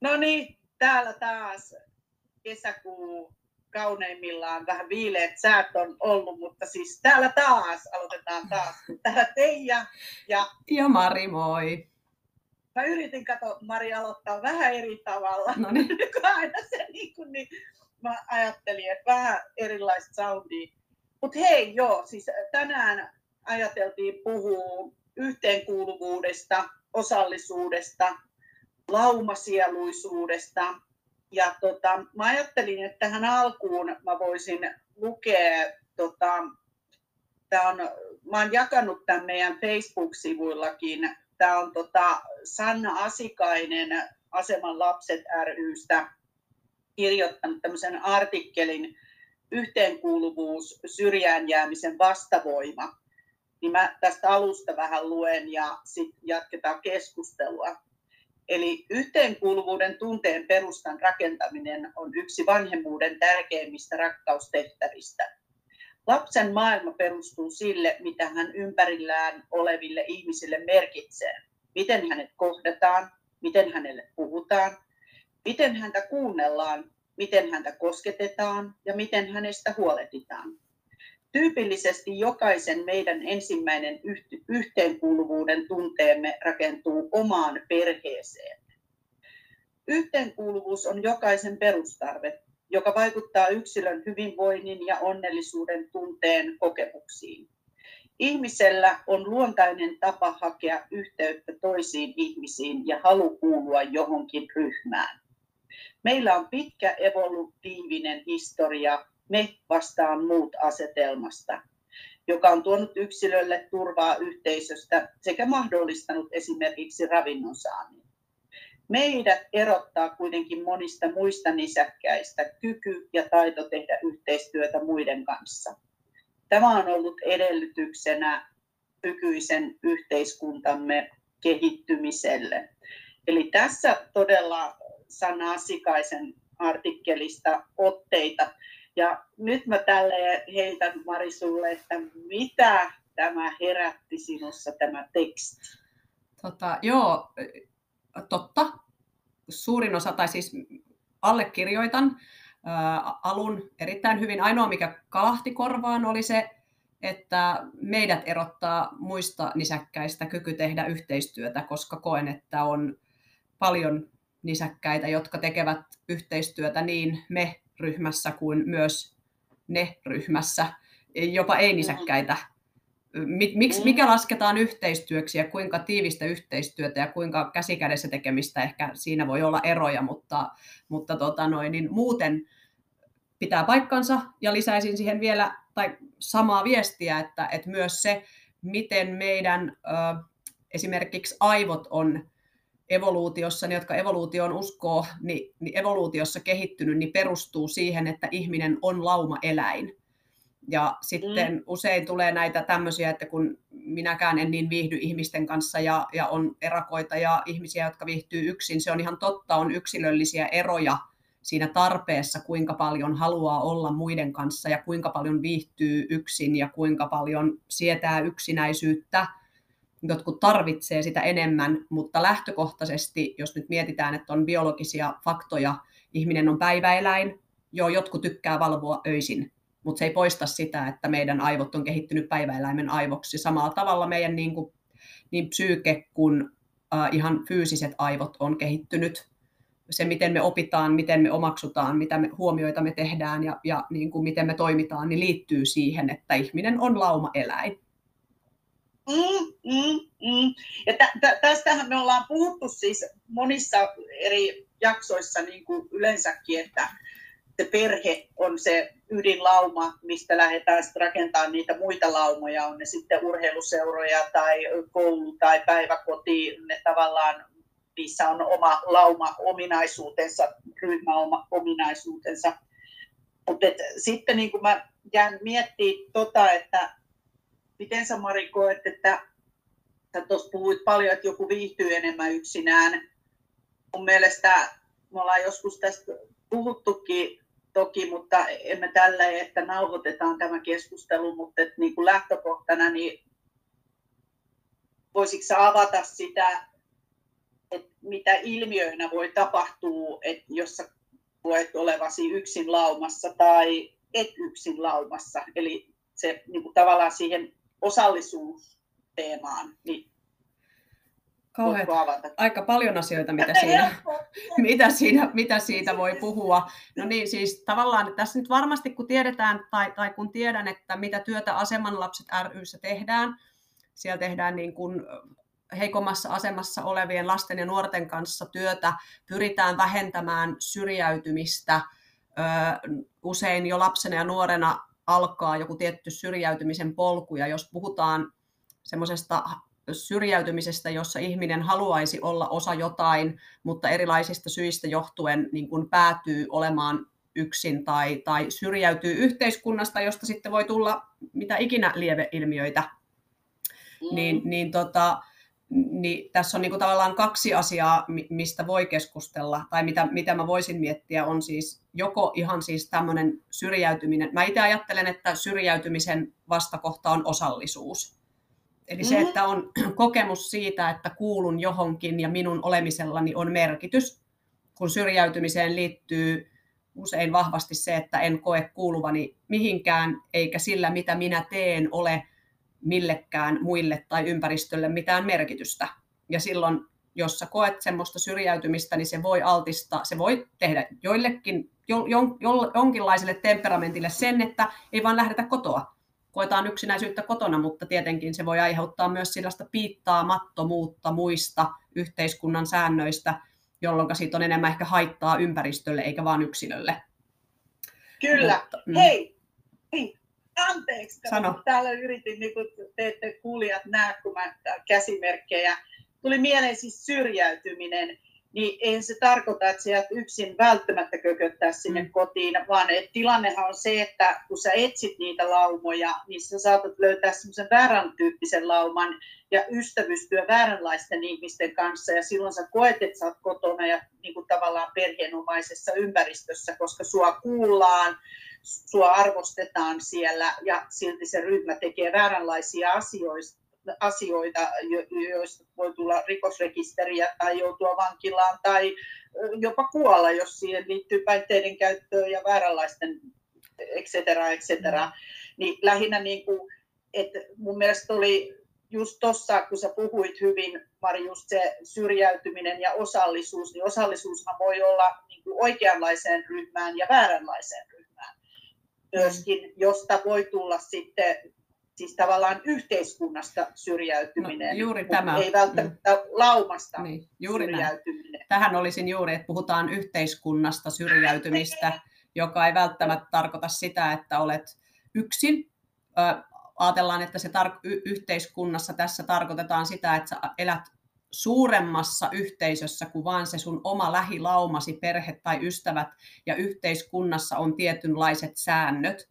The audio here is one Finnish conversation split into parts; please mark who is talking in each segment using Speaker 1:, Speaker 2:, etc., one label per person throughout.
Speaker 1: No niin, täällä taas kesäkuu kauneimmillaan vähän viileät säät on ollut, mutta siis täällä taas, aloitetaan taas. Täällä Teija ja...
Speaker 2: Ja Mari, moi.
Speaker 1: Mä yritin katsoa Mari aloittaa vähän eri tavalla.
Speaker 2: No niin.
Speaker 1: aina se niin kuin, niin mä ajattelin, että vähän erilaista soundia. Mutta hei, joo, siis tänään ajateltiin puhua yhteenkuuluvuudesta, osallisuudesta, laumasieluisuudesta. Ja tota, mä ajattelin, että tähän alkuun mä voisin lukea, tota, tää on, mä oon jakanut tämän meidän Facebook-sivuillakin. Tämä on tota, Sanna Asikainen Aseman lapset rystä kirjoittanut tämmöisen artikkelin yhteenkuuluvuus, syrjään jäämisen vastavoima. Niin mä tästä alusta vähän luen ja sitten jatketaan keskustelua. Eli yhteenkuuluvuuden tunteen perustan rakentaminen on yksi vanhemmuuden tärkeimmistä rakkaustehtävistä. Lapsen maailma perustuu sille, mitä hän ympärillään oleville ihmisille merkitsee. Miten hänet kohdataan, miten hänelle puhutaan, miten häntä kuunnellaan, miten häntä kosketetaan ja miten hänestä huolehditaan. Tyypillisesti jokaisen meidän ensimmäinen yhteenkuuluvuuden tunteemme rakentuu omaan perheeseen. Yhteenkuuluvuus on jokaisen perustarve, joka vaikuttaa yksilön hyvinvoinnin ja onnellisuuden tunteen kokemuksiin. Ihmisellä on luontainen tapa hakea yhteyttä toisiin ihmisiin ja halu kuulua johonkin ryhmään. Meillä on pitkä evolutiivinen historia me vastaan muut asetelmasta, joka on tuonut yksilölle turvaa yhteisöstä sekä mahdollistanut esimerkiksi ravinnon saannin. Meidät erottaa kuitenkin monista muista nisäkkäistä kyky ja taito tehdä yhteistyötä muiden kanssa. Tämä on ollut edellytyksenä nykyisen yhteiskuntamme kehittymiselle. Eli tässä todella Sanna Asikaisen artikkelista otteita. Ja nyt mä tälle heitän Mari sulle, että mitä tämä herätti sinussa tämä teksti?
Speaker 2: Tota, joo, totta. Suurin osa, tai siis allekirjoitan ää, alun erittäin hyvin. Ainoa, mikä kalahti korvaan, oli se, että meidät erottaa muista nisäkkäistä kyky tehdä yhteistyötä, koska koen, että on paljon nisäkkäitä, jotka tekevät yhteistyötä niin me ryhmässä kuin myös ne ryhmässä, jopa ei-nisäkkäitä. Miksi, mikä lasketaan yhteistyöksi ja kuinka tiivistä yhteistyötä ja kuinka käsikädessä tekemistä, ehkä siinä voi olla eroja, mutta, mutta tota noin, niin muuten pitää paikkansa ja lisäisin siihen vielä tai samaa viestiä, että, että myös se, miten meidän ö, esimerkiksi aivot on evoluutiossa, ne jotka evoluutioon uskoo, niin, niin evoluutiossa kehittynyt, niin perustuu siihen, että ihminen on lauma-eläin. Ja sitten mm. usein tulee näitä tämmöisiä, että kun minäkään en niin viihdy ihmisten kanssa ja, ja on erakoita ja ihmisiä, jotka viihtyy yksin, se on ihan totta, on yksilöllisiä eroja siinä tarpeessa, kuinka paljon haluaa olla muiden kanssa ja kuinka paljon viihtyy yksin ja kuinka paljon sietää yksinäisyyttä jotkut tarvitsee sitä enemmän, mutta lähtökohtaisesti, jos nyt mietitään, että on biologisia faktoja, ihminen on päiväeläin, joo, jotkut tykkää valvoa öisin, mutta se ei poista sitä, että meidän aivot on kehittynyt päiväeläimen aivoksi. Samalla tavalla meidän niin, kuin, niin psyyke kuin äh, ihan fyysiset aivot on kehittynyt. Se, miten me opitaan, miten me omaksutaan, mitä me, huomioita me tehdään ja, ja niin kuin miten me toimitaan, niin liittyy siihen, että ihminen on lauma-eläin.
Speaker 1: Mm, mm, mm. Ja tä, tä, tästähän me ollaan puhuttu siis monissa eri jaksoissa niin kuin yleensäkin, että se perhe on se ydinlauma, mistä lähdetään sitten rakentamaan niitä muita laumoja, on ne sitten urheiluseuroja tai koulu tai päiväkoti, ne tavallaan niissä on oma lauma-ominaisuutensa, ryhmä-ominaisuutensa. Mutta sitten niin kuin mä jään miettimään tota, että miten sä Mari koet, että tuossa puhuit paljon, että joku viihtyy enemmän yksinään. Mun mielestä me ollaan joskus tästä puhuttukin toki, mutta emme tällä, että nauhoitetaan tämä keskustelu, mutta että niin kuin lähtökohtana, niin voisitko avata sitä, että mitä ilmiöinä voi tapahtua, että jos sä koet olevasi yksin laumassa tai et yksin laumassa. Eli se niin kuin tavallaan siihen osallisuusteemaan, niin
Speaker 2: Kauheat, aika paljon asioita, mitä siinä, mitä, siinä, mitä siitä voi puhua. No niin, siis tavallaan että tässä nyt varmasti kun tiedetään, tai, tai kun tiedän, että mitä työtä Asemanlapset ryssä tehdään, siellä tehdään niin kuin heikommassa asemassa olevien lasten ja nuorten kanssa työtä, pyritään vähentämään syrjäytymistä. Usein jo lapsena ja nuorena alkaa joku tietty syrjäytymisen polku, ja jos puhutaan semmoisesta syrjäytymisestä, jossa ihminen haluaisi olla osa jotain, mutta erilaisista syistä johtuen niin kuin päätyy olemaan yksin tai, tai syrjäytyy yhteiskunnasta, josta sitten voi tulla mitä ikinä lieveilmiöitä, mm. niin, niin, tota, niin tässä on niin kuin tavallaan kaksi asiaa, mistä voi keskustella, tai mitä, mitä mä voisin miettiä, on siis joko ihan siis tämmöinen syrjäytyminen. Mä itse ajattelen, että syrjäytymisen vastakohta on osallisuus. Eli se, että on kokemus siitä, että kuulun johonkin ja minun olemisellani on merkitys, kun syrjäytymiseen liittyy usein vahvasti se, että en koe kuuluvani mihinkään, eikä sillä, mitä minä teen, ole millekään muille tai ympäristölle mitään merkitystä. Ja silloin, jos sä koet semmoista syrjäytymistä, niin se voi altistaa, se voi tehdä joillekin, jo, jo, jo, jonkinlaiselle temperamentille sen, että ei vaan lähdetä kotoa koetaan yksinäisyyttä kotona, mutta tietenkin se voi aiheuttaa myös sellaista piittaamattomuutta muista yhteiskunnan säännöistä, jolloin siitä on enemmän ehkä haittaa ympäristölle eikä vain yksilölle.
Speaker 1: Kyllä. Mutta, mm. Hei, hei, anteeksi. Sano. Täällä yritin, niin kuin te ette kuulijat näe, kun mä käsimerkkejä. Tuli mieleen siis syrjäytyminen niin ei se tarkoita, että sä yksin välttämättä kököttää sinne mm. kotiin, vaan että tilannehan on se, että kun sä etsit niitä laumoja, niin sä saatat löytää semmoisen väärän tyyppisen lauman ja ystävystyä vääränlaisten ihmisten kanssa ja silloin sä koet, että sä oot kotona ja niin kuin tavallaan perheenomaisessa ympäristössä, koska sua kuullaan, sua arvostetaan siellä ja silti se ryhmä tekee vääränlaisia asioita asioita, joista voi tulla rikosrekisteriä tai joutua vankilaan tai jopa kuolla, jos siihen liittyy päihteiden käyttöön ja vääränlaisten et cetera, et cetera. Niin lähinnä niin kuin, että mun mielestä oli just tuossa, kun sä puhuit hyvin, Mari, just se syrjäytyminen ja osallisuus, niin osallisuushan voi olla niin kuin oikeanlaiseen ryhmään ja vääränlaiseen ryhmään myöskin, josta voi tulla sitten siis tavallaan yhteiskunnasta syrjäytyminen, no,
Speaker 2: juuri tämä.
Speaker 1: ei välttämättä mm. laumasta niin, juuri syrjäytyminen. Näin.
Speaker 2: Tähän olisin juuri, että puhutaan yhteiskunnasta syrjäytymistä, joka ei välttämättä tarkoita sitä, että olet yksin. Ö, ajatellaan, että se tar- y- yhteiskunnassa tässä tarkoitetaan sitä, että sä elät suuremmassa yhteisössä kuin vaan se sun oma lähilaumasi, perhe tai ystävät, ja yhteiskunnassa on tietynlaiset säännöt,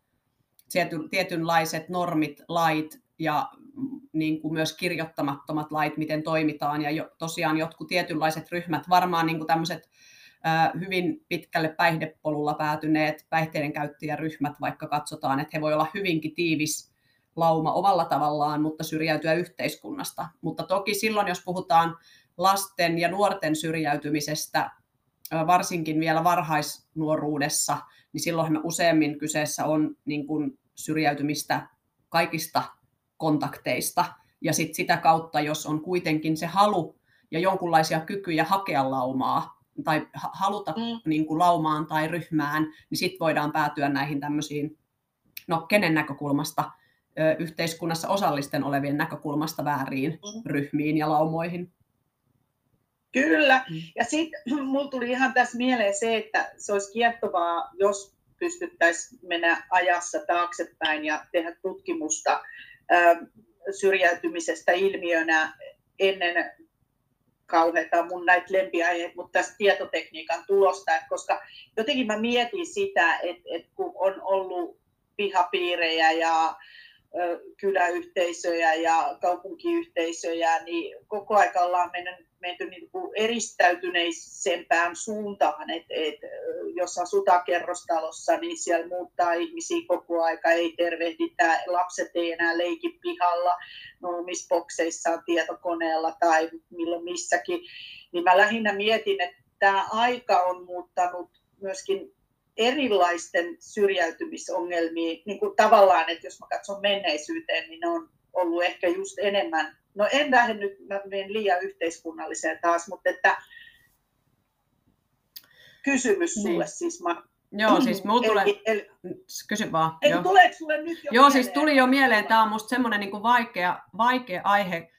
Speaker 2: tietynlaiset normit, lait ja niin kuin myös kirjoittamattomat lait, miten toimitaan. Ja jo, tosiaan jotkut tietynlaiset ryhmät, varmaan niin kuin tämmöiset hyvin pitkälle päihdepolulla päätyneet päihteiden käyttäjäryhmät, vaikka katsotaan, että he voi olla hyvinkin tiivis lauma omalla tavallaan, mutta syrjäytyä yhteiskunnasta. Mutta toki silloin, jos puhutaan lasten ja nuorten syrjäytymisestä, varsinkin vielä varhaisnuoruudessa, niin silloin me useammin kyseessä on niin kuin syrjäytymistä kaikista kontakteista. Ja sit sitä kautta, jos on kuitenkin se halu ja jonkunlaisia kykyjä hakea laumaa tai haluta mm. niin kuin laumaan tai ryhmään, niin sitten voidaan päätyä näihin tämmöisiin, no kenen näkökulmasta, yhteiskunnassa osallisten olevien näkökulmasta vääriin mm. ryhmiin ja laumoihin.
Speaker 1: Kyllä. Mm. Ja sitten mulla tuli ihan tässä mieleen se, että se olisi kiehtovaa, jos pystyttäisiin mennä ajassa taaksepäin ja tehdä tutkimusta syrjäytymisestä ilmiönä ennen kauheita mun näitä lempiaiheita, mutta tästä tietotekniikan tulosta, että koska jotenkin mä mietin sitä, että, että kun on ollut pihapiirejä ja kyläyhteisöjä ja kaupunkiyhteisöjä, niin koko aika ollaan mennyt menty niin kuin eristäytyneisempään suuntaan, että et, jos asutaan kerrostalossa, niin siellä muuttaa ihmisiä koko aika, ei tervehditä, lapset ei enää leiki pihalla, no omissa tietokoneella tai milloin missäkin. niin mä lähinnä mietin, että tämä aika on muuttanut myöskin erilaisten syrjäytymisongelmia, niin kuin tavallaan, että jos mä katson menneisyyteen, niin ne on ollut ehkä just enemmän, no en lähde nyt, mä menen liian yhteiskunnalliseen taas, mutta että kysymys niin. sulle siis, mä
Speaker 2: Joo, siis mulla tulee... Eli, eli... Kysy vaan.
Speaker 1: Ei,
Speaker 2: joo.
Speaker 1: tuleeko sulle nyt jo
Speaker 2: Joo, mieleen? siis tuli jo mieleen. Tämä on musta semmoinen niin vaikea, vaikea aihe,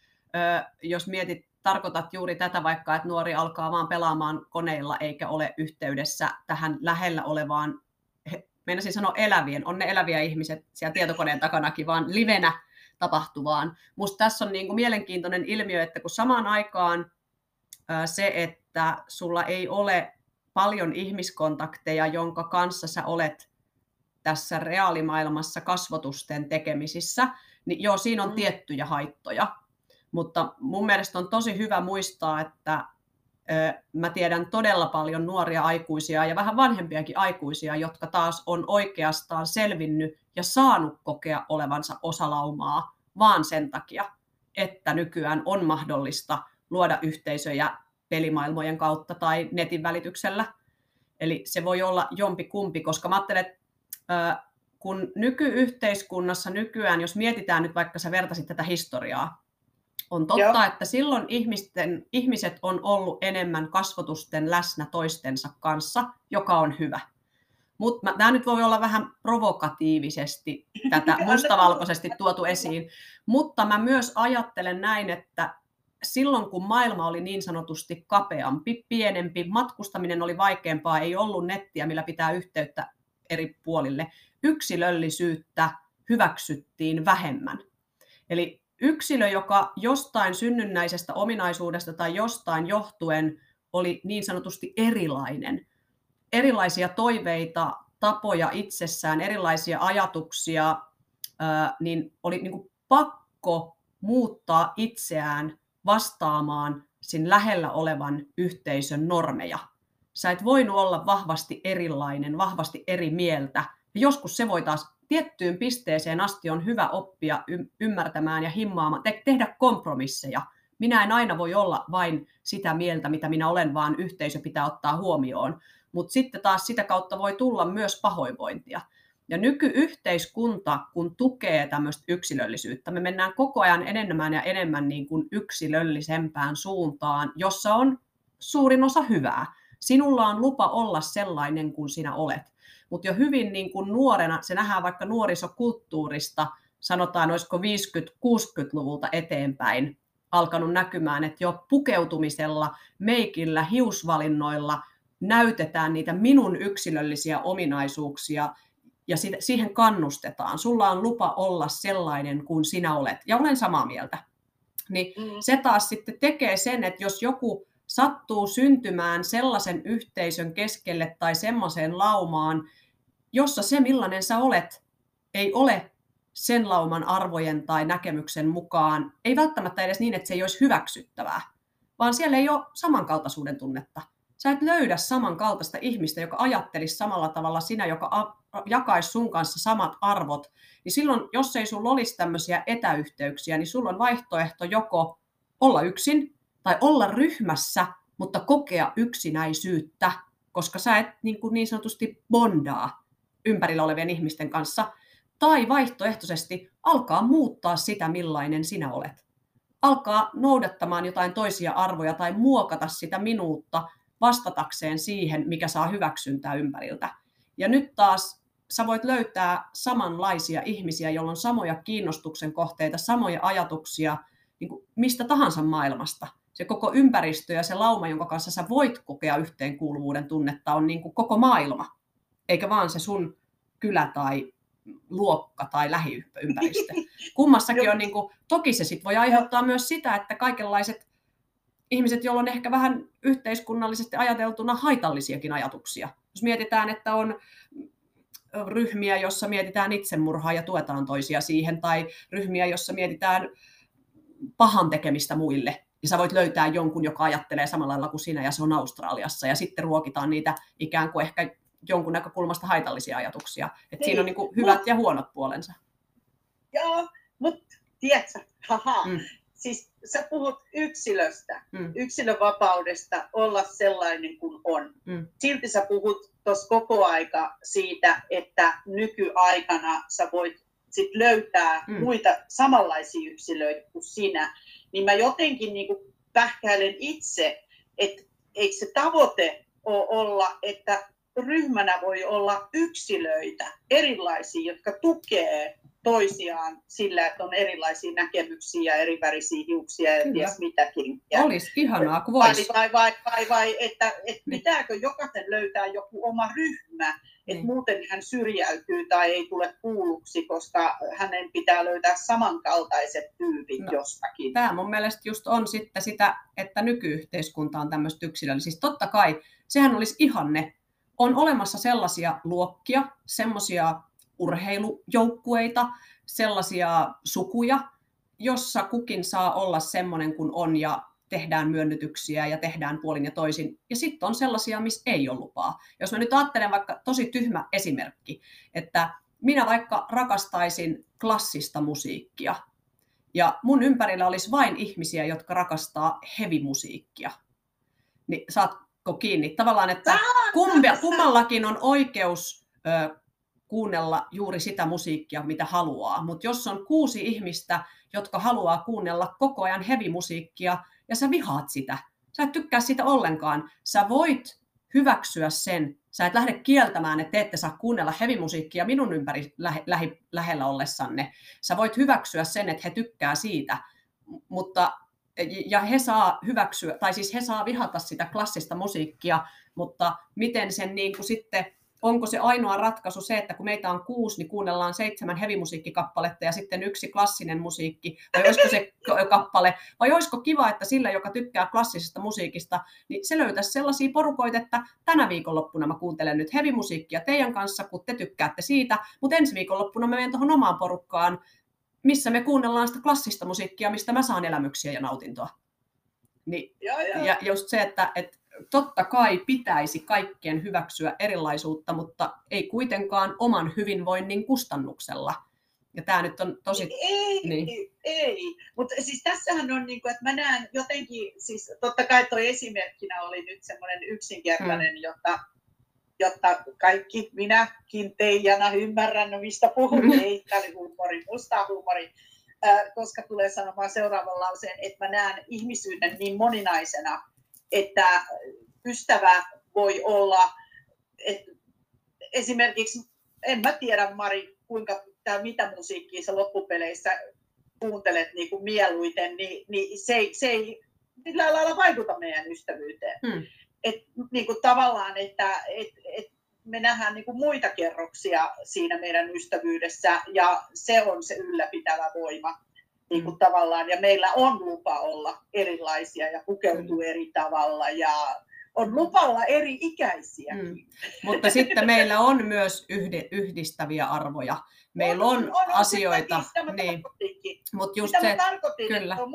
Speaker 2: jos mietit, tarkoitat juuri tätä vaikka, että nuori alkaa vaan pelaamaan koneilla eikä ole yhteydessä tähän lähellä olevaan, meinasin sanoa elävien, on ne eläviä ihmiset siellä tietokoneen takanakin, vaan livenä tapahtuvaan. Musta tässä on niin kuin mielenkiintoinen ilmiö, että kun samaan aikaan se, että sulla ei ole paljon ihmiskontakteja, jonka kanssa sä olet tässä reaalimaailmassa kasvotusten tekemisissä, niin joo, siinä on mm. tiettyjä haittoja. Mutta mun mielestä on tosi hyvä muistaa, että mä tiedän todella paljon nuoria aikuisia ja vähän vanhempiakin aikuisia, jotka taas on oikeastaan selvinnyt ja saanut kokea olevansa osalaumaa vaan sen takia, että nykyään on mahdollista luoda yhteisöjä pelimaailmojen kautta tai netin välityksellä. Eli se voi olla jompi kumpi, koska mä ajattelen, että kun nykyyhteiskunnassa nykyään, jos mietitään nyt vaikka sä vertasit tätä historiaa, on totta, Joo. että silloin ihmisten, ihmiset on ollut enemmän kasvotusten läsnä toistensa kanssa, joka on hyvä. Mutta tämä nyt voi olla vähän provokatiivisesti tätä mustavalkoisesti tuotu esiin, mutta mä myös ajattelen näin, että silloin kun maailma oli niin sanotusti kapeampi, pienempi, matkustaminen oli vaikeampaa, ei ollut nettiä, millä pitää yhteyttä eri puolille, yksilöllisyyttä hyväksyttiin vähemmän. Eli yksilö, joka jostain synnynnäisestä ominaisuudesta tai jostain johtuen oli niin sanotusti erilainen, erilaisia toiveita, tapoja itsessään, erilaisia ajatuksia, niin oli niin kuin pakko muuttaa itseään vastaamaan sin lähellä olevan yhteisön normeja. Sä et voinut olla vahvasti erilainen, vahvasti eri mieltä. Ja joskus se voi taas tiettyyn pisteeseen asti on hyvä oppia ymmärtämään ja himmaamaan, te- tehdä kompromisseja. Minä en aina voi olla vain sitä mieltä, mitä minä olen, vaan yhteisö pitää ottaa huomioon. Mutta sitten taas sitä kautta voi tulla myös pahoinvointia. Ja nykyyhteiskunta, kun tukee tämmöistä yksilöllisyyttä, me mennään koko ajan enemmän ja enemmän niin kuin yksilöllisempään suuntaan, jossa on suurin osa hyvää. Sinulla on lupa olla sellainen kuin sinä olet. Mutta jo hyvin niin kuin nuorena, se nähdään vaikka nuorisokulttuurista, sanotaan olisiko 50-60-luvulta eteenpäin, alkanut näkymään, että jo pukeutumisella, meikillä, hiusvalinnoilla näytetään niitä minun yksilöllisiä ominaisuuksia ja siihen kannustetaan. Sulla on lupa olla sellainen kuin sinä olet. Ja olen samaa mieltä. Niin mm. se taas sitten tekee sen, että jos joku sattuu syntymään sellaisen yhteisön keskelle tai semmoiseen laumaan, jossa se millainen sä olet, ei ole sen lauman arvojen tai näkemyksen mukaan, ei välttämättä edes niin, että se ei olisi hyväksyttävää, vaan siellä ei ole samankaltaisuuden tunnetta. Sä et löydä samankaltaista ihmistä, joka ajattelisi samalla tavalla sinä, joka jakaisi sun kanssa samat arvot, niin silloin, jos ei sulla olisi tämmöisiä etäyhteyksiä, niin sulla on vaihtoehto joko olla yksin olla ryhmässä, mutta kokea yksinäisyyttä, koska sä et niin, kuin niin sanotusti bondaa ympärillä olevien ihmisten kanssa, tai vaihtoehtoisesti alkaa muuttaa sitä, millainen sinä olet. Alkaa noudattamaan jotain toisia arvoja tai muokata sitä minuutta vastatakseen siihen, mikä saa hyväksyntää ympäriltä. Ja nyt taas sä voit löytää samanlaisia ihmisiä, joilla on samoja kiinnostuksen kohteita, samoja ajatuksia niin kuin mistä tahansa maailmasta. Se koko ympäristö ja se lauma, jonka kanssa sä voit kokea yhteenkuuluvuuden tunnetta, on niin kuin koko maailma, eikä vaan se sun kylä tai luokka tai lähiympäristö. Kummassakin on, niin kuin, toki se sit voi aiheuttaa myös sitä, että kaikenlaiset ihmiset, joilla on ehkä vähän yhteiskunnallisesti ajateltuna haitallisiakin ajatuksia. Jos mietitään, että on ryhmiä, jossa mietitään itsemurhaa ja tuetaan toisia siihen, tai ryhmiä, jossa mietitään pahan tekemistä muille, ja sä voit löytää jonkun, joka ajattelee samalla lailla kuin sinä, ja se on Australiassa, ja sitten ruokitaan niitä ikään kuin ehkä jonkun näkökulmasta haitallisia ajatuksia. Että niin, siinä on niin kuin hyvät mut, ja huonot puolensa.
Speaker 1: Joo, mutta tiedätkö, haha, mm. siis sä puhut yksilöstä, mm. yksilövapaudesta olla sellainen kuin on. Mm. Silti sä puhut tuossa koko aika siitä, että nykyaikana sä voit sit löytää mm. muita samanlaisia yksilöitä kuin sinä. Niin mä jotenkin niin kuin pähkäilen itse, että eikö se tavoite ole olla, että ryhmänä voi olla yksilöitä, erilaisia, jotka tukee toisiaan sillä, että on erilaisia näkemyksiä, eri värisiä hiuksia ja ties mitäkin. Ja
Speaker 2: Olisi ihanaa, kun voisi.
Speaker 1: Vai, vai, vai, vai että, että niin. pitääkö jokaisen löytää joku oma ryhmä, että niin. muuten hän syrjäytyy tai ei tule kuulluksi, koska hänen pitää löytää samankaltaiset tyypit no, jostakin.
Speaker 2: Tämä mun mielestä just on sitten sitä, että nykyyhteiskunta on tämmöistä yksilöllä. Siis totta kai, sehän olisi ihanne. On olemassa sellaisia luokkia, semmoisia urheilujoukkueita, sellaisia sukuja, jossa kukin saa olla semmoinen kuin on ja tehdään myönnytyksiä ja tehdään puolin ja toisin. Ja sitten on sellaisia, missä ei ole lupaa. Jos mä nyt ajattelen vaikka tosi tyhmä esimerkki, että minä vaikka rakastaisin klassista musiikkia, ja mun ympärillä olisi vain ihmisiä, jotka rakastaa hevimusiikkia, niin saatko kiinni? Tavallaan, että kummallakin on oikeus kuunnella juuri sitä musiikkia, mitä haluaa. Mutta jos on kuusi ihmistä, jotka haluaa kuunnella koko ajan hevimusiikkia ja sä vihaat sitä, sä et tykkää sitä ollenkaan, sä voit hyväksyä sen. Sä et lähde kieltämään, että te ette saa kuunnella hevimusiikkia minun ympäri lähe, lähe, lähellä ollessanne. Sä voit hyväksyä sen, että he tykkää siitä, mutta ja he saa hyväksyä, tai siis he saa vihata sitä klassista musiikkia, mutta miten sen niin kuin sitten onko se ainoa ratkaisu se, että kun meitä on kuusi, niin kuunnellaan seitsemän hevimusiikkikappaletta ja sitten yksi klassinen musiikki, vai olisiko se kappale, vai olisiko kiva, että sillä, joka tykkää klassisesta musiikista, niin se löytäisi sellaisia porukoita, että tänä viikonloppuna mä kuuntelen nyt hevimusiikkia teidän kanssa, kun te tykkäätte siitä, mutta ensi viikonloppuna mä menen tuohon omaan porukkaan, missä me kuunnellaan sitä klassista musiikkia, mistä mä saan elämyksiä ja nautintoa. Niin, ja, ja. ja just se, että, että totta kai pitäisi kaikkien hyväksyä erilaisuutta, mutta ei kuitenkaan oman hyvinvoinnin kustannuksella. Ja tämä nyt on tosi...
Speaker 1: Ei, niin. ei, mutta siis tässähän on niin kuin, että mä näen jotenkin, siis totta kai tuo esimerkkinä oli nyt semmoinen yksinkertainen, hmm. jotta, jotta kaikki minäkin Teijana ymmärrän, mistä puhun, hmm. ei tämä huumori, musta huumori, koska tulee sanomaan seuraavan lauseen, että mä näen ihmisyyden niin moninaisena, että ystävä voi olla, että esimerkiksi, en mä tiedä Mari, kuinka tai mitä musiikkia sä loppupeleissä kuuntelet niin kuin mieluiten, niin, niin se, ei, se ei millään lailla vaikuta meidän ystävyyteen. Hmm. Et, niin kuin tavallaan, että et, et me nähdään niin kuin muita kerroksia siinä meidän ystävyydessä ja se on se ylläpitävä voima niin kuin mm. tavallaan, ja meillä on lupa olla erilaisia ja pukeutua eri tavalla ja on lupalla eri ikäisiä. Mm.
Speaker 2: Mutta sitten meillä on myös yhde, yhdistäviä arvoja. Meillä on, on, on asioita.
Speaker 1: Sitä niin,
Speaker 2: mutta just se, kyllä. on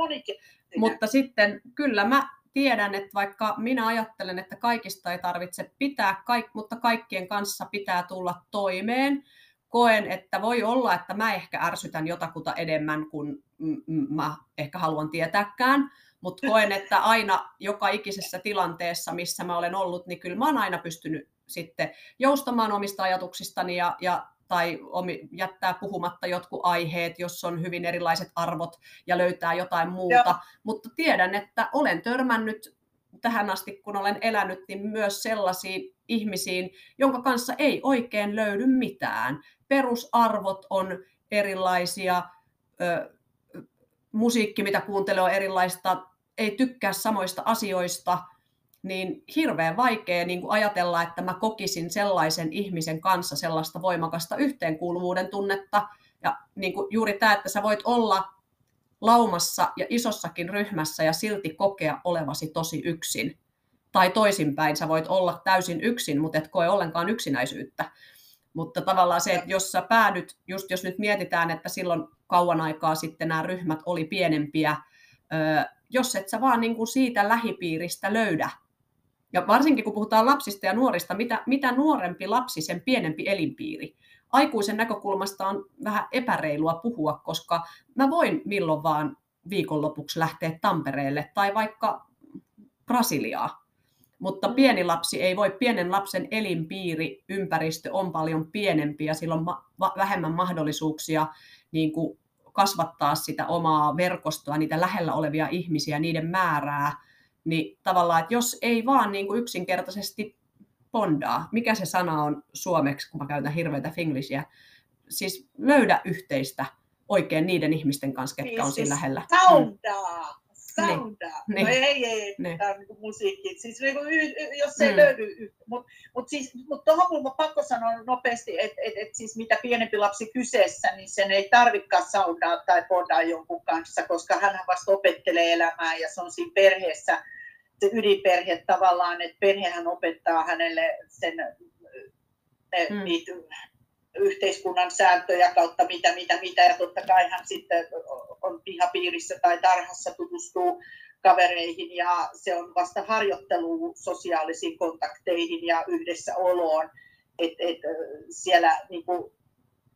Speaker 2: Mutta sitten kyllä mä tiedän, että vaikka minä ajattelen, että kaikista ei tarvitse pitää, kaik, mutta kaikkien kanssa pitää tulla toimeen koen, että voi olla, että mä ehkä ärsytän jotakuta enemmän kuin mä ehkä haluan tietääkään, mutta koen, että aina joka ikisessä tilanteessa, missä mä olen ollut, niin kyllä mä oon aina pystynyt sitten joustamaan omista ajatuksistani ja, ja tai omi, jättää puhumatta jotkut aiheet, jos on hyvin erilaiset arvot ja löytää jotain muuta. Joo. Mutta tiedän, että olen törmännyt tähän asti, kun olen elänyt, niin myös sellaisiin ihmisiin, jonka kanssa ei oikein löydy mitään. Perusarvot on erilaisia, ö, musiikki, mitä kuuntelee, on erilaista, ei tykkää samoista asioista, niin hirveän vaikea niin kuin ajatella, että mä kokisin sellaisen ihmisen kanssa sellaista voimakasta yhteenkuuluvuuden tunnetta. Ja niin kuin juuri tämä, että sä voit olla laumassa ja isossakin ryhmässä ja silti kokea olevasi tosi yksin. Tai toisinpäin, sä voit olla täysin yksin, mutta et koe ollenkaan yksinäisyyttä. Mutta tavallaan se, että jos sä päädyt, just jos nyt mietitään, että silloin kauan aikaa sitten nämä ryhmät oli pienempiä, jos et sä vaan niin kuin siitä lähipiiristä löydä, ja varsinkin kun puhutaan lapsista ja nuorista, mitä, mitä nuorempi lapsi, sen pienempi elinpiiri. Aikuisen näkökulmasta on vähän epäreilua puhua, koska mä voin milloin vaan viikonlopuksi lähteä Tampereelle tai vaikka Brasiliaa. Mutta mm. pieni lapsi ei voi, pienen lapsen elinpiiri, ympäristö on paljon pienempi ja sillä on ma- vähemmän mahdollisuuksia niin kuin kasvattaa sitä omaa verkostoa, niitä lähellä olevia ihmisiä, niiden määrää, niin tavallaan, että jos ei vaan niin kuin yksinkertaisesti bondaa, mikä se sana on suomeksi, kun mä käytän hirveitä finglishia, siis löydä yhteistä oikein niiden ihmisten kanssa, ketkä niin, on siinä siis lähellä.
Speaker 1: Soundaa! Soundaa! Niin. No ei, ei, niin. tämä on niin musiikki. Siis niin kuin, jos se ei mm. löydy, mutta mut siis, mut tuohon mun pakko sanoa nopeasti, että et, et siis mitä pienempi lapsi kyseessä, niin sen ei tarvikaan soundaa tai bondaa jonkun kanssa, koska hän vasta opettelee elämää ja se on siinä perheessä se ydinperhe tavallaan, että perhehän opettaa hänelle sen, ne, mm. niitä yhteiskunnan sääntöjä kautta mitä, mitä, mitä. Ja totta kai hän sitten on pihapiirissä tai tarhassa tutustuu kavereihin ja se on vasta harjoittelu sosiaalisiin kontakteihin ja yhdessäoloon. Et, et siellä niin kuin,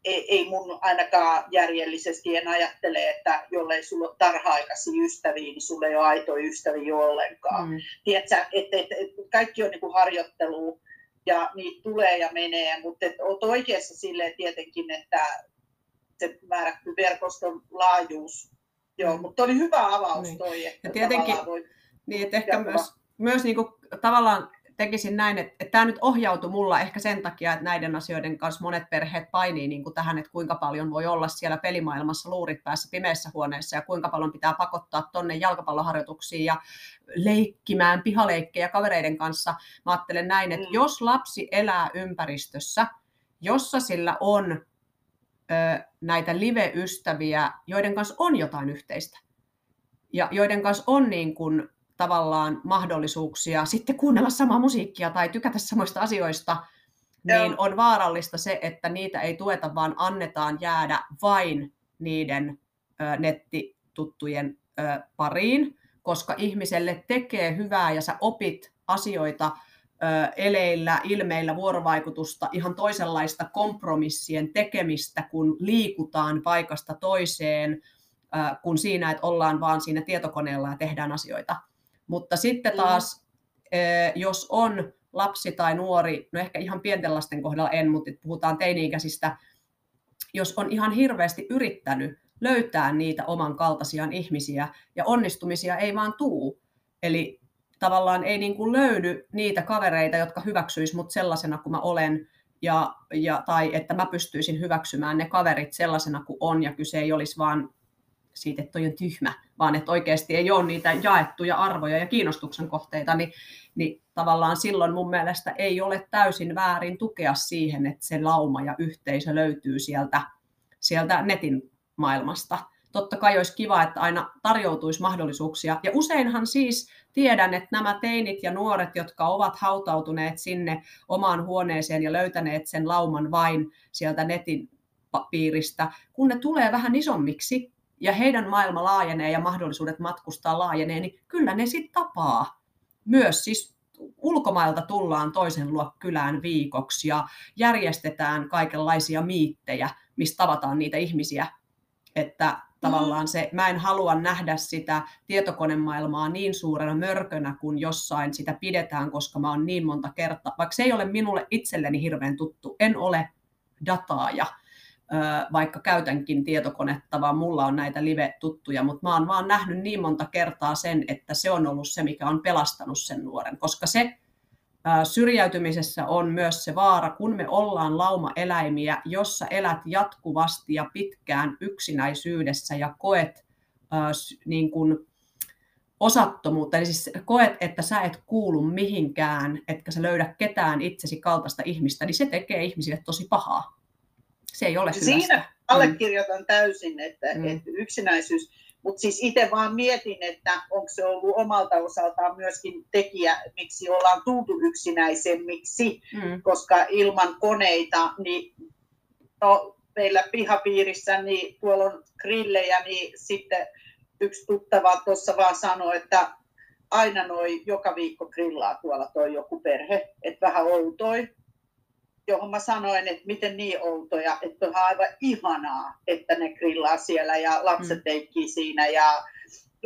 Speaker 1: ei, ei mun ainakaan järjellisesti en ajattele, että jollei sulla ole tarha-aikaisia ystäviä, niin sulla ei ole aitoja ystäviä ollenkaan. Mm. Tiedätkö, et, et, et, kaikki on niin kuin harjoittelua ja niitä tulee ja menee, mutta et olet oikeassa silleen tietenkin, että se määrätty verkoston laajuus. Joo, mm. mutta oli hyvä avaus niin. toi. Että
Speaker 2: ja tietenkin, voi niin, että ehkä myös, myös niin kuin, tavallaan tekisin näin, että, että tämä nyt ohjautui mulla ehkä sen takia, että näiden asioiden kanssa monet perheet painii niin kuin tähän, että kuinka paljon voi olla siellä pelimaailmassa luurit päässä pimeässä huoneessa ja kuinka paljon pitää pakottaa tonne jalkapalloharjoituksiin ja leikkimään pihaleikkejä kavereiden kanssa. Mä ajattelen näin, että mm. jos lapsi elää ympäristössä, jossa sillä on ö, näitä live-ystäviä, joiden kanssa on jotain yhteistä, ja joiden kanssa on niin kuin tavallaan mahdollisuuksia sitten kuunnella samaa musiikkia tai tykätä samoista asioista, niin on vaarallista se, että niitä ei tueta, vaan annetaan jäädä vain niiden ö, nettituttujen ö, pariin, koska ihmiselle tekee hyvää ja sä opit asioita ö, eleillä, ilmeillä, vuorovaikutusta, ihan toisenlaista kompromissien tekemistä, kun liikutaan paikasta toiseen, kun siinä, että ollaan vaan siinä tietokoneella ja tehdään asioita. Mutta sitten mm. taas, jos on lapsi tai nuori, no ehkä ihan pienten lasten kohdalla en, mutta puhutaan teini-ikäisistä, jos on ihan hirveästi yrittänyt löytää niitä oman kaltaisiaan ihmisiä ja onnistumisia ei vaan tuu. Eli tavallaan ei niin kuin löydy niitä kavereita, jotka hyväksyis mut sellaisena kuin mä olen, ja, ja, tai että mä pystyisin hyväksymään ne kaverit sellaisena kuin on, ja kyse ei olisi vaan siitä, että toi on tyhmä, vaan että oikeasti ei ole niitä jaettuja arvoja ja kiinnostuksen kohteita, niin, niin tavallaan silloin mun mielestä ei ole täysin väärin tukea siihen, että se lauma ja yhteisö löytyy sieltä, sieltä netin maailmasta. Totta kai olisi kiva, että aina tarjoutuisi mahdollisuuksia. Ja useinhan siis tiedän, että nämä teinit ja nuoret, jotka ovat hautautuneet sinne omaan huoneeseen ja löytäneet sen lauman vain sieltä netin piiristä, kun ne tulee vähän isommiksi, ja heidän maailma laajenee ja mahdollisuudet matkustaa laajenee, niin kyllä ne sitten tapaa. Myös siis ulkomailta tullaan toisen luo kylään viikoksi ja järjestetään kaikenlaisia miittejä, mistä tavataan niitä ihmisiä. Että tavallaan se, mä en halua nähdä sitä tietokonemaailmaa niin suurena mörkönä kuin jossain sitä pidetään, koska mä oon niin monta kertaa, vaikka se ei ole minulle itselleni hirveän tuttu, en ole dataaja, vaikka käytänkin tietokonetta, vaan mulla on näitä live-tuttuja, mutta mä oon vaan nähnyt niin monta kertaa sen, että se on ollut se, mikä on pelastanut sen nuoren, koska se syrjäytymisessä on myös se vaara, kun me ollaan lauma-eläimiä, jossa elät jatkuvasti ja pitkään yksinäisyydessä ja koet niin kuin osattomuutta, eli siis koet, että sä et kuulu mihinkään, etkä sä löydä ketään itsesi kaltaista ihmistä, niin se tekee ihmisille tosi pahaa se ei ole
Speaker 1: Siinä hyvästä. Mm. allekirjoitan mm. täysin, että, mm. että yksinäisyys, mutta siis itse vaan mietin, että onko se ollut omalta osaltaan myöskin tekijä, miksi ollaan tultu yksinäisemmiksi, mm. koska ilman koneita, niin no, meillä pihapiirissä, niin tuolla on grillejä, niin sitten yksi tuttava tuossa vaan sanoi, että aina noin joka viikko grillaa tuolla toi joku perhe, että vähän outoi johon mä sanoin, että miten niin outoja, että on aivan ihanaa, että ne grillaa siellä ja lapset mm. siinä ja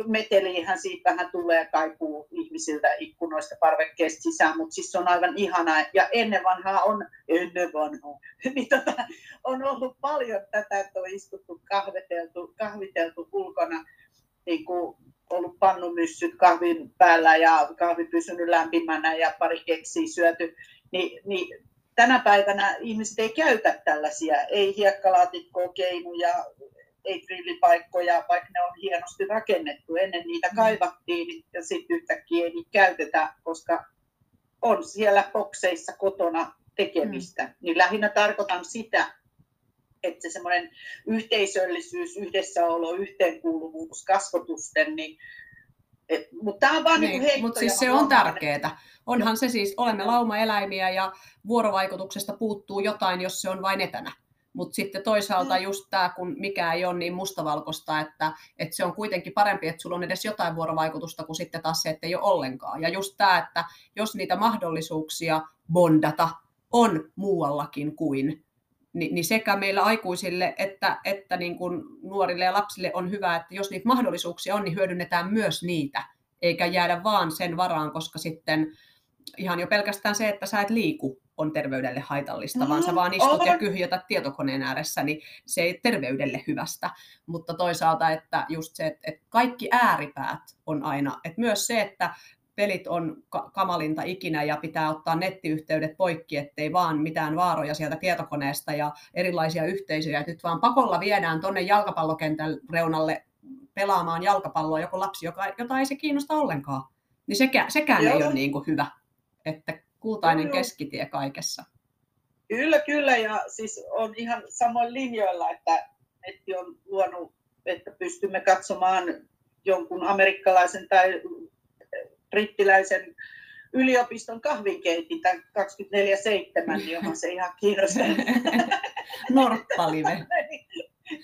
Speaker 1: meteliinhän siitä vähän tulee kaikuu ihmisiltä ikkunoista parvekkeesta sisään, mutta siis se on aivan ihanaa. Ja ennen vanhaa on, ennen vanhaa, niin tota, on ollut paljon tätä, että on istuttu kahviteltu, kahviteltu ulkona, niin kuin ollut pannumyssyt kahvin päällä ja kahvi pysynyt lämpimänä ja pari keksiä syöty, niin, niin tänä päivänä ihmiset ei käytä tällaisia, ei hiekkalaatikkoa, keinuja, ei grillipaikkoja, vaikka ne on hienosti rakennettu. Ennen niitä mm. kaivattiin ja sitten yhtäkkiä ei niitä käytetä, koska on siellä bokseissa kotona tekemistä. Mm. Niin lähinnä tarkoitan sitä, että se semmoinen yhteisöllisyys, yhdessäolo, yhteenkuuluvuus, kasvotusten, niin mutta tämä on vaan niin, niin
Speaker 2: Mutta siis se on tärkeää. Onhan se siis, olemme laumaeläimiä ja vuorovaikutuksesta puuttuu jotain, jos se on vain etänä. Mutta sitten toisaalta mm. just tämä, kun mikä ei ole niin mustavalkoista, että, että se on kuitenkin parempi, että sulla on edes jotain vuorovaikutusta kuin sitten taas se, että ei ole ollenkaan. Ja just tämä, että jos niitä mahdollisuuksia bondata on muuallakin kuin niin, niin sekä meillä aikuisille että, että niin kuin nuorille ja lapsille on hyvä, että jos niitä mahdollisuuksia on, niin hyödynnetään myös niitä, eikä jäädä vaan sen varaan, koska sitten ihan jo pelkästään se, että sä et liiku, on terveydelle haitallista, vaan sä mm, vaan istut ja kyhjötät tietokoneen ääressä, niin se ei terveydelle hyvästä. Mutta toisaalta, että just se, että, että kaikki ääripäät on aina, että myös se, että pelit on kamalinta ikinä ja pitää ottaa nettiyhteydet poikki, ettei vaan mitään vaaroja sieltä tietokoneesta ja erilaisia yhteisöjä. Et nyt vaan pakolla viedään tuonne jalkapallokentän reunalle pelaamaan jalkapalloa joku lapsi, joka, jota ei se kiinnosta ollenkaan. Niin sekä, sekään Joo. ei ole niin kuin hyvä. Että kultainen Joo. keskitie kaikessa.
Speaker 1: Kyllä, kyllä. Ja siis on ihan samoin linjoilla, että netti on luonut, että pystymme katsomaan jonkun amerikkalaisen tai brittiläisen yliopiston kahvinkeitin tai 24-7, niin onhan se ihan kiinnostaa.
Speaker 2: Norppalive.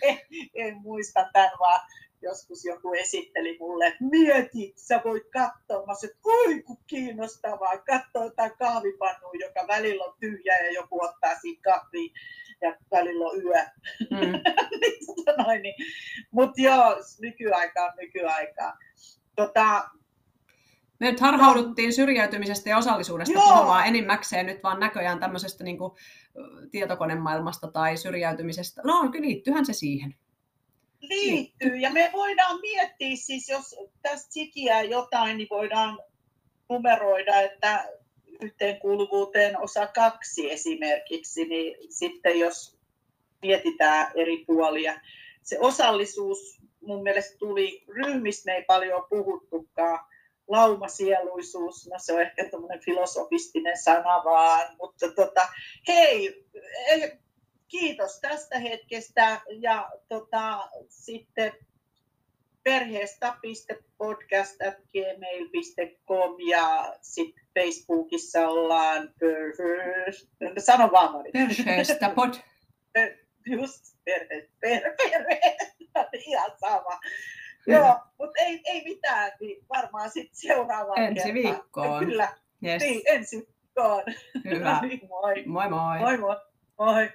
Speaker 1: en, en muista tämän, vaan joskus joku esitteli mulle, että mieti, sä voit katsoa. Mä sanoin, että oi kun kiinnostavaa, katsoa jotain kahvipannua, joka välillä on tyhjä ja joku ottaa siitä kahvia ja välillä on yö. Mm. niin, tota niin. Mutta joo, nykyaika on nykyaikaa. Tota,
Speaker 2: me nyt harhauduttiin syrjäytymisestä ja osallisuudesta Joo. puhumaan enimmäkseen nyt vaan näköjään tämmöisestä niin kuin, tietokonemaailmasta tai syrjäytymisestä. No, kyllä liittyyhän se siihen.
Speaker 1: Liittyy, ja me voidaan miettiä siis, jos tästä sikiää jotain, niin voidaan numeroida, että yhteenkuuluvuuteen osa kaksi esimerkiksi, niin sitten jos mietitään eri puolia. Se osallisuus mun mielestä tuli ryhmistä, me ei paljon puhuttukaan, laumasieluisuus, no se on ehkä tämmöinen filosofistinen sana vaan, mutta tota, hei, kiitos tästä hetkestä ja tota, sitten perheestä.podcast.gmail.com ja sitten Facebookissa ollaan sano vaan Mari.
Speaker 2: Perheestä pod.
Speaker 1: Just perhe, perhe, perhe. ihan sama. Joo, mutta ei, ei mitään, niin varmaan sitten seuraavaan
Speaker 2: Ensi kertaan. viikkoon.
Speaker 1: Kyllä, yes. niin, ensi viikkoon.
Speaker 2: Hyvä. moi. Moi moi.
Speaker 1: Moi moi. Moi.